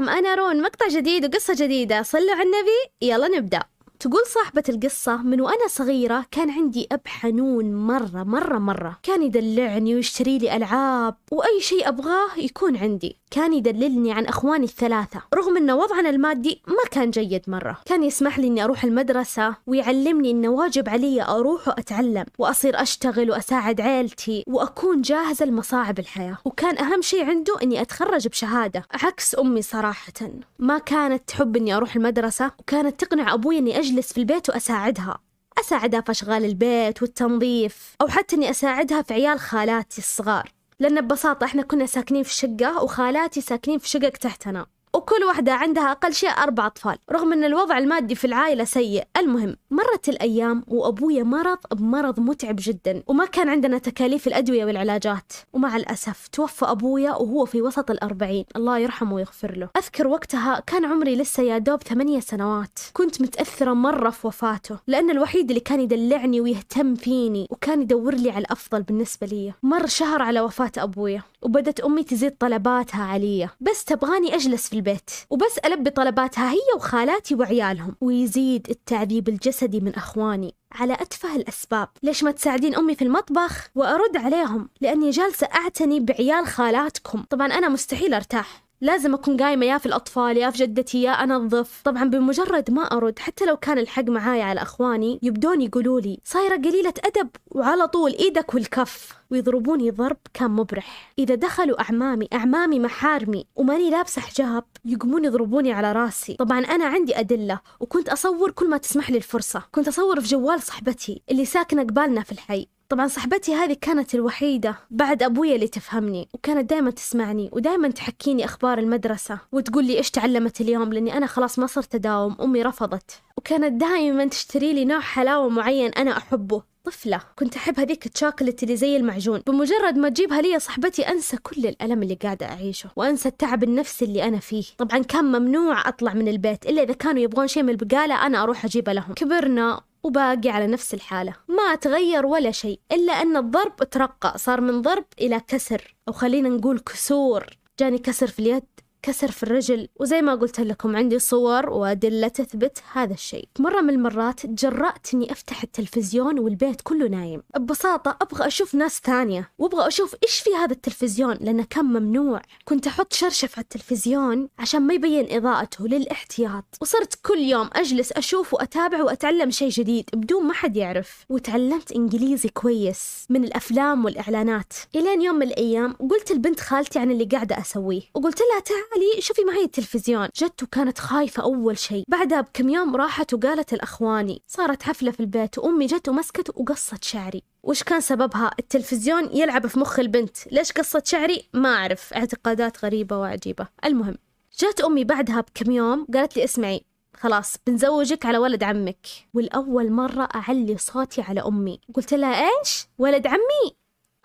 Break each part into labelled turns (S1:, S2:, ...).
S1: السلام أنا رون مقطع جديد وقصة جديدة. صلوا على النبي. يلا نبدأ. تقول صاحبة القصة من وأنا صغيرة كان عندي أب حنون مرة مرة مرة. كان يدلعني ويشتري لي ألعاب وأي شيء أبغاه يكون عندي. كان يدللني عن أخواني الثلاثة. رغم أن وضعنا المادي ما كان جيد مرة. كان يسمح لي أني أروح المدرسة ويعلمني أنه واجب علي أروح وأتعلم وأصير أشتغل وأساعد عيلتي وأكون جاهزة لمصاعب الحياة. وكان أهم شيء عنده أني أتخرج بشهادة. عكس أمي صراحة. ما كانت تحب أني أروح المدرسة وكانت تقنع أبوي أني أجلس في البيت وأساعدها. أساعدها في أشغال البيت والتنظيف أو حتى أني أساعدها في عيال خالاتي الصغار. لأن ببساطة إحنا كنا ساكنين في شقة وخالاتي ساكنين في شقق تحتنا. وكل واحدة عندها أقل شيء أربع أطفال. رغم أن الوضع المادي في العائلة سيء المهم مرت الأيام وأبويا مرض بمرض متعب جدا وما كان عندنا تكاليف الأدوية والعلاجات. ومع الأسف توفى أبويا وهو في وسط الأربعين. الله يرحمه ويغفر له. أذكر وقتها كان عمري لسه يا دوب ثمانية سنوات. كنت متأثرة مرة في وفاته لأن الوحيد اللي كان يدلعني ويهتم فيني وكان يدور لي على الأفضل بالنسبة لي. مر شهر على وفاة أبويا وبدت أمي تزيد طلباتها علي. بس تبغاني أجلس في البيت. وبس ألبي طلباتها هي وخالاتي وعيالهم. ويزيد التعذيب الجسدي من أخواني على أتفه الأسباب. ليش ما تساعدين أمي في المطبخ؟ وأرد عليهم لأني جالسة أعتني بعيال خالاتكم. طبعا أنا مستحيل أرتاح. لازم أكون قايمة يا في الأطفال يا في جدتي يا أنظف طبعا بمجرد ما أرد حتى لو كان الحق معايا على أخواني يبدون يقولوا لي صايرة قليلة أدب وعلى طول إيدك والكف. ويضربوني ضرب كان مبرح. إذا دخلوا أعمامي أعمامي محارمي وماني لابسة حجاب يقومون يضربوني على راسي. طبعا أنا عندي أدلة وكنت أصور كل ما تسمح لي الفرصة. كنت أصور في جوال صاحبتي اللي ساكنة قبالنا في الحي. طبعا صاحبتي هذه كانت الوحيدة بعد أبويا اللي تفهمني وكانت دائما تسمعني ودائما تحكيني أخبار المدرسة وتقول لي إيش تعلمت اليوم لأني أنا خلاص ما صرت أداوم أمي رفضت. وكانت دائما تشتري لي نوع حلاوة معين أنا أحبه طفلة. كنت أحب هذيك الشوكولاتة اللي زي المعجون. بمجرد ما تجيبها لي صاحبتي أنسى كل الألم اللي قاعدة أعيشه وأنسى التعب النفسي اللي أنا فيه. طبعا كان ممنوع أطلع من البيت إلا إذا كانوا يبغون شيء من البقالة أنا أروح أجيبه لهم. كبرنا وباقي على نفس الحالة. ما تغير ولا شيء إلا أن الضرب ترقى صار من ضرب إلى كسر أو خلينا نقول كسور. جاني كسر في اليد. كسر في الرجل وزي ما قلت لكم عندي صور وأدلة تثبت هذا الشيء. مرة من المرات تجرأت أني أفتح التلفزيون والبيت كله نايم. ببساطة أبغى أشوف ناس ثانية وأبغى أشوف إيش في هذا التلفزيون لأنه كان ممنوع. كنت أحط شرشف على التلفزيون عشان ما يبين إضاءته للاحتياط. وصرت كل يوم أجلس أشوف وأتابع وأتعلم شيء جديد بدون ما حد يعرف. وتعلمت إنجليزي كويس من الأفلام والإعلانات. إلين يوم من الأيام قلت لبنت خالتي عن اللي قاعدة أسويه وقلت لها تعالي شوفي معي التلفزيون. جت وكانت خايفة أول شيء. بعدها بكم يوم راحت وقالت الأخواني صارت حفلة في البيت وأمي جت ومسكت وقصت شعري. وش كان سببها؟ التلفزيون يلعب في مخ البنت. ليش قصة شعري؟ ما أعرف. اعتقادات غريبة وعجيبة. المهم جات أمي بعدها بكم يوم قالت لي اسمعي خلاص بنزوجك على ولد عمك. والأول مرة أعلي صوتي على أمي. قلت لها إيش؟ ولد عمي؟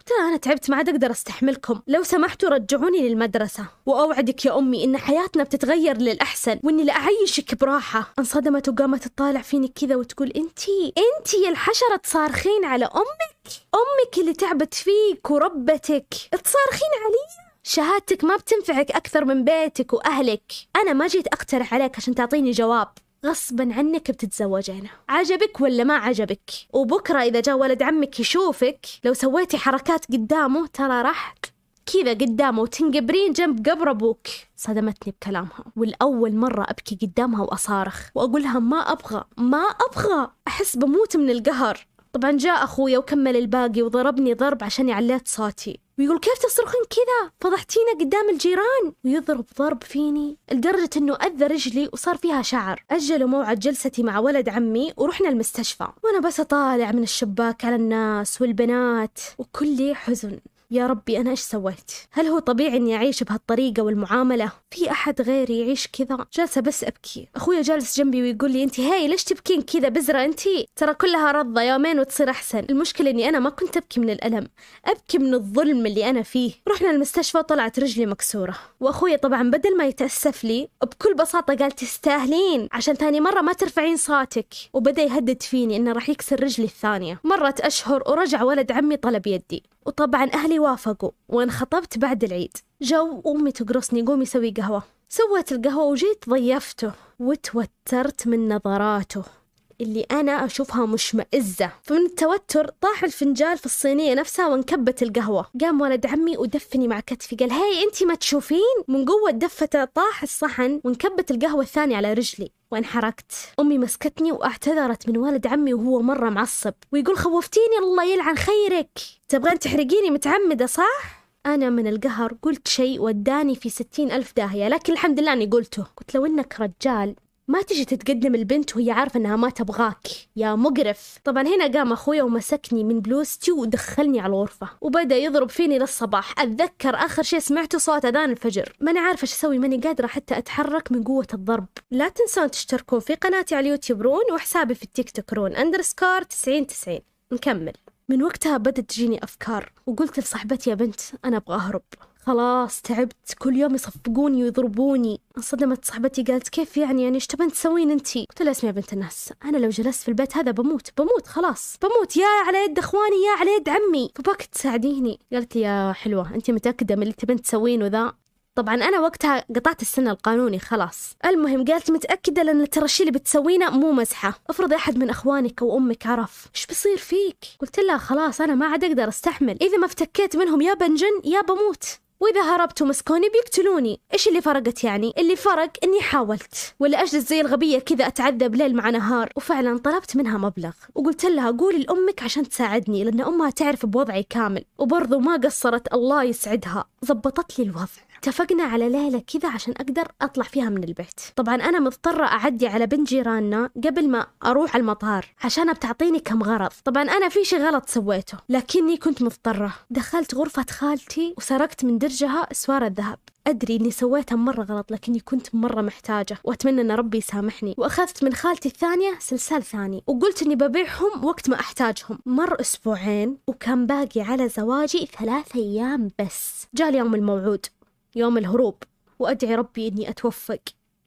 S1: لها أنا تعبت ما عاد أقدر أستحملكم. لو سمحتوا رجعوني للمدرسة. وأوعدك يا أمي إن حياتنا بتتغير للأحسن وإني لأعيشك براحة. انصدمت وقامت تطالع فيني كذا وتقول أنتي أنتي الحشرة تصارخين على أمك؟ أمك اللي تعبت فيك وربتك. تصارخين علي؟ شهادتك ما بتنفعك أكثر من بيتك وأهلك. أنا ما جيت أقترح عليك عشان تعطيني جواب. غصبا عنك بتتزوجينه عجبك ولا ما عجبك؟ وبكرة إذا جاء ولد عمك يشوفك لو سويتي حركات قدامه ترى راح كذا قدامه وتنقبرين جنب قبر أبوك. صدمتني بكلامها. والأول مرة أبكي قدامها وأصارخ وأقولها ما أبغى ما أبغى. أحس بموت من القهر. طبعا جاء أخويا وكمل الباقي وضربني ضرب عشان عليت صوتي. ويقول كيف تصرخين كذا؟ فضحتينا قدام الجيران. ويضرب ضرب فيني. لدرجة إنه أذى رجلي وصار فيها شعر. أجلوا موعد جلستي مع ولد عمي ورحنا المستشفى. وأنا بس أطالع من الشباك على الناس والبنات. وكلي حزن. يا ربي أنا إيش سويت؟ هل هو طبيعي إني أعيش بهالطريقة والمعاملة؟ في أحد غيري يعيش كذا؟ جالسة بس أبكي، أخويا جالس جنبي ويقول لي أنت هاي ليش تبكين كذا؟ بزرة أنت؟ ترى كلها رضة يومين وتصير أحسن، المشكلة إني أنا ما كنت أبكي من الألم، أبكي من الظلم اللي أنا فيه، رحنا المستشفى طلعت رجلي مكسورة، وأخويا طبعا بدل ما يتأسف لي بكل بساطة قال تستاهلين عشان ثاني مرة ما ترفعين صوتك، وبدأ يهدد فيني إنه راح يكسر رجلي الثانية، مرت أشهر ورجع ولد عمي طلب يدي، وطبعا أهلي وافقوا وانخطبت بعد العيد. جو أمي تقرصني قومي سوي قهوة. سويت القهوة وجيت ضيفته وتوترت من نظراته. اللي أنا أشوفها مشمئزة. فمن التوتر طاح الفنجال في الصينية نفسها وانكبت القهوة. قام ولد عمي ودفني مع كتفي. قال هاي أنت ما تشوفين؟ من قوة دفته طاح الصحن وانكبت القهوة الثانية على رجلي. وانحرقت. أمي مسكتني واعتذرت من والد عمي وهو مرة معصب ويقول خوفتيني الله يلعن خيرك. تبغين تحرقيني متعمدة صح؟ أنا من القهر قلت شيء وداني في ستين ألف داهية لكن الحمد لله أني قلته. قلت لو إنك رجال ما تجي تتقدم البنت وهي عارفة إنها ما تبغاك. يا مقرف. طبعا هنا قام أخويا ومسكني من بلوزتي ودخلني على الغرفة. وبدأ يضرب فيني للصباح. أتذكر آخر شيء سمعته صوت أذان الفجر. ماني عارفة إيش أسوي. ماني قادرة حتى أتحرك من قوة الضرب. لا تنسون تشتركون في قناتي على اليوتيوب رون وحسابي في التيك توك رون underscore 90 90 نكمل. من وقتها بدت تجيني أفكار. وقلت لصاحبتي يا بنت أنا أبغى أهرب. خلاص تعبت. كل يوم يصفقوني ويضربوني. انصدمت صاحبتي قالت كيف يعني؟ يعني إيش تبين تسوين انتي قلت لها اسمعي يا بنت الناس أنا لو جلست في البيت هذا بموت بموت خلاص بموت. يا على يد إخواني يا على يد عمي. فأبغاك تساعديني. قالت لي يا حلوة انت متأكدة من اللي تبين تسوينه ذا طبعا أنا وقتها قطعت السن القانوني خلاص. المهم قالت متأكدة لأن ترى الشيء اللي بتسوينه مو مزحة. افرضي أحد من إخوانك أو أمك عرف. إيش بيصير فيك؟ قلت لها خلاص أنا ما عاد أقدر أستحمل. إذا ما افتكيت منهم يا بنجن يا بموت. وإذا هربت ومسكوني بيقتلوني. إيش اللي فرقت يعني؟ اللي فرق إني حاولت. ولا أجلس زي الغبية كذا أتعذب ليل مع نهار وفعلا طلبت منها مبلغ. وقلت لها قولي لأمك عشان تساعدني لأن أمها تعرف بوضعي كامل وبرضو ما قصرت الله يسعدها. زبطت لي الوضع. اتفقنا على ليلة كذا عشان أقدر أطلع فيها من البيت. طبعا أنا مضطرة أعدي على بنت جيراننا قبل ما أروح المطار عشان بتعطيني كم غرض. طبعا أنا في شي غلط سويته لكني كنت مضطرة. دخلت غرفة خالتي وسرقت من درجها اسوار الذهب. أدري إني سويتها مرة غلط لكني كنت مرة محتاجة وأتمنى أن ربي يسامحني. وأخذت من خالتي الثانية سلسال ثاني وقلت إني ببيعهم وقت ما أحتاجهم. مر أسبوعين وكان باقي على زواجي ثلاث أيام بس. جاء يوم الموعود. يوم الهروب. وأدعي ربي إني أتوفق.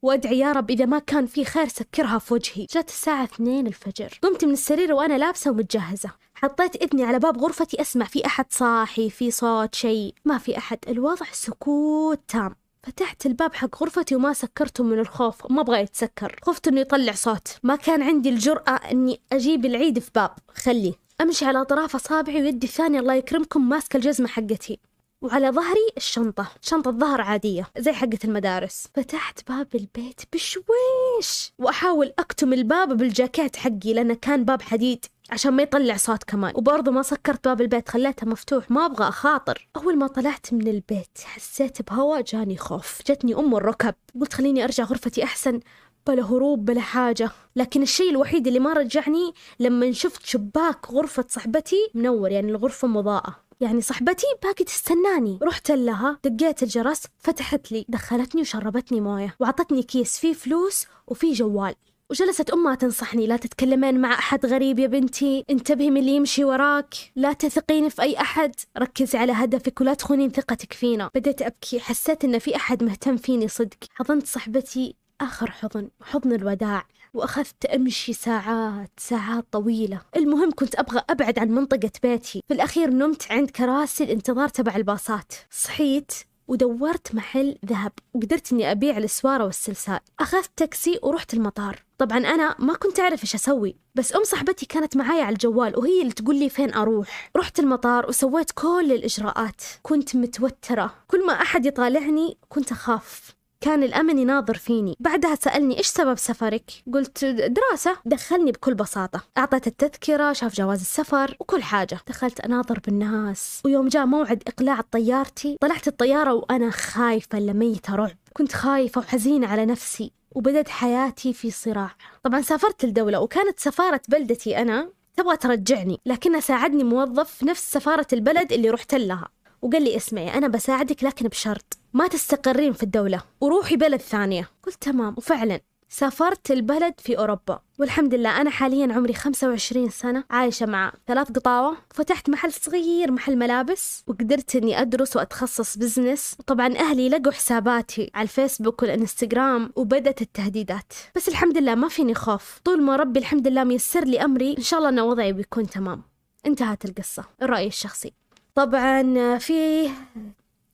S1: وأدعي يا رب إذا ما كان في خير سكرها في وجهي. جات الساعة اثنين الفجر. قمت من السرير وأنا لابسة ومتجهزة. حطيت إذني على باب غرفتي أسمع في أحد صاحي في صوت شيء. ما في أحد. الوضع سكوت تام. فتحت الباب حق غرفتي وما سكرته من الخوف. ما أبغى يتسكر. خفت إنه يطلع صوت. ما كان عندي الجرأة إني أجيب العيد في باب. خليه. أمشي على أطراف أصابعي ويدي الثانية الله يكرمكم ماسكة الجزمة حقتي. وعلى ظهري الشنطة. شنطة ظهر عادية زي حقة المدارس. فتحت باب البيت بشويش. وأحاول أكتم الباب بالجاكيت حقي لأنه كان باب حديد عشان ما يطلع صوت كمان. وبرضه ما سكرت باب البيت خليته مفتوح ما أبغى أخاطر. أول ما طلعت من البيت حسيت بهوا جاني خوف. جتني أم الركب. قلت خليني أرجع غرفتي أحسن بلا هروب بلا حاجة. لكن الشيء الوحيد اللي ما رجعني لما شفت شباك غرفة صاحبتي منور يعني الغرفة مضاءة. يعني صاحبتي باقي تستناني. رحت لها دقيت الجرس فتحت لي دخلتني وشربتني موية وعطتني كيس فيه فلوس وفيه جوال. وجلست أمها تنصحني لا تتكلمين مع أحد غريب يا بنتي انتبهي من اللي يمشي وراك لا تثقين في أي أحد ركزي على هدفك ولا تخونين ثقتك فينا. بديت أبكي حسيت إن في أحد مهتم فيني صدق. حضنت صاحبتي آخر حضن حضن الوداع. وأخذت أمشي ساعات ساعات طويلة. المهم كنت أبغى أبعد عن منطقة بيتي. في الأخير نمت عند كراسي الانتظار تبع الباصات. صحيت ودورت محل ذهب وقدرت إني أبيع السواره والسلسال. أخذت تاكسي ورحت المطار. طبعا أنا ما كنت أعرف إيش أسوي بس أم صاحبتي كانت معايا على الجوال وهي اللي تقول لي فين أروح. رحت المطار وسويت كل الإجراءات. كنت متوترة. كل ما أحد يطالعني كنت أخاف. كان الأمن يناظر فيني. بعدها سألني إيش سبب سفرك؟ قلت دراسة. دخلني بكل بساطة. أعطيت التذكرة شاف جواز السفر وكل حاجة. دخلت أناظر بالناس. ويوم جاء موعد إقلاع طيارتي طلعت الطيارة وأنا خايفة لميتة رعب. كنت خايفة وحزينة على نفسي وبدت حياتي في صراع. طبعا سافرت الدولة وكانت سفارة بلدي أنا تبغى ترجعني لكنها ساعدني موظف نفس سفارة البلد اللي رحت لها. وقال لي اسمعي أنا بساعدك لكن بشرط. ما تستقرين في الدولة وروحي بلد ثانية. قلت تمام وفعلا. سافرت البلد في أوروبا والحمد لله أنا حاليا عمري 25 سنة عايشة مع ثلاث قطاوة. فتحت محل صغير محل ملابس وقدرت أني أدرس وأتخصص business وطبعا أهلي لقوا حساباتي على الفيسبوك والإنستغرام وبدت التهديدات. بس الحمد لله ما فيني خوف. طول ما ربي الحمد لله ميسر لي أمري إن شاء الله أن وضعي بيكون تمام. انتهت القصة. الرأي الشخصي. طبعا في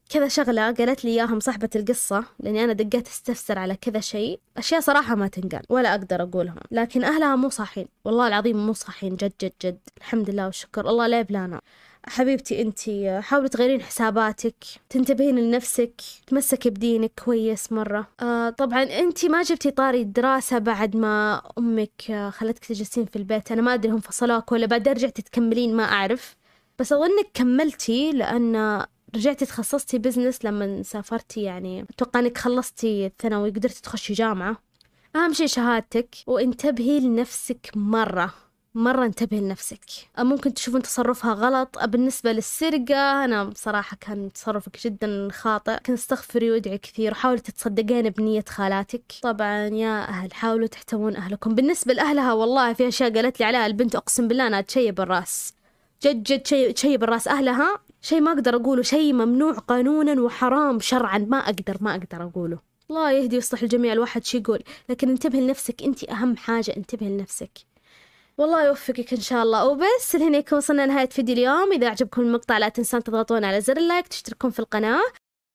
S1: كذا شغلة قالت لي إياها صاحبة القصة لأني أنا دقيت أستفسر على كذا شيء. أشياء صراحة ما تنقال ولا أقدر أقولهم لكن أهلها مو صاحين. والله العظيم مو صاحين جد جد جد. الحمد لله والشكر. الله لا يبلانا حبيبتي انت حاولي تغيرين حساباتك تنتبهين لنفسك تمسكي بدينك كويس مرة. آه طبعا انت ما جبتي طاري الدراسة بعد ما أمك آه، خلتك تجلسين في البيت. أنا ما أدري هم فصلوك ولا بعدين رجعتي تكملين ما أعرف. بس أظنك كملتي لأن رجعتي تخصصتي business لما سافرتي يعني أتوقع إنك خلصتي الثانوي قدرتي تخشي جامعة. أهم شي شهادتك وانتبهي لنفسك مرة مرة انتبهي لنفسك. ممكن تشوفون تصرفها غلط. بالنسبة للسرقة أنا بصراحة كان تصرفك جدا خاطئ. كنت استغفري وادعي كثير وحاولي تتصدقين بنية خالاتك. طبعا يا أهل حاولوا تحتوون أهلكم. بالنسبة لأهلها والله في أشياء قالت لي عليها البنت أقسم بالله أنها تشيب الرأس. جد جد شيء شيء بالراس أهلها شيء ما أقدر أقوله شيء ممنوع قانونا وحرام شرعا ما أقدر ما أقدر أقوله. الله يهدي ويصلح الجميع. الواحد شي يقول؟ لكن انتبهي لنفسك أنت أهم حاجة انتبهي لنفسك. والله يوفقك إن شاء الله. وبس لهنا يكون وصلنا لنهاية فيديو اليوم. إذا عجبكم المقطع لا تنسون تضغطون على زر اللايك تشتركون في القناة.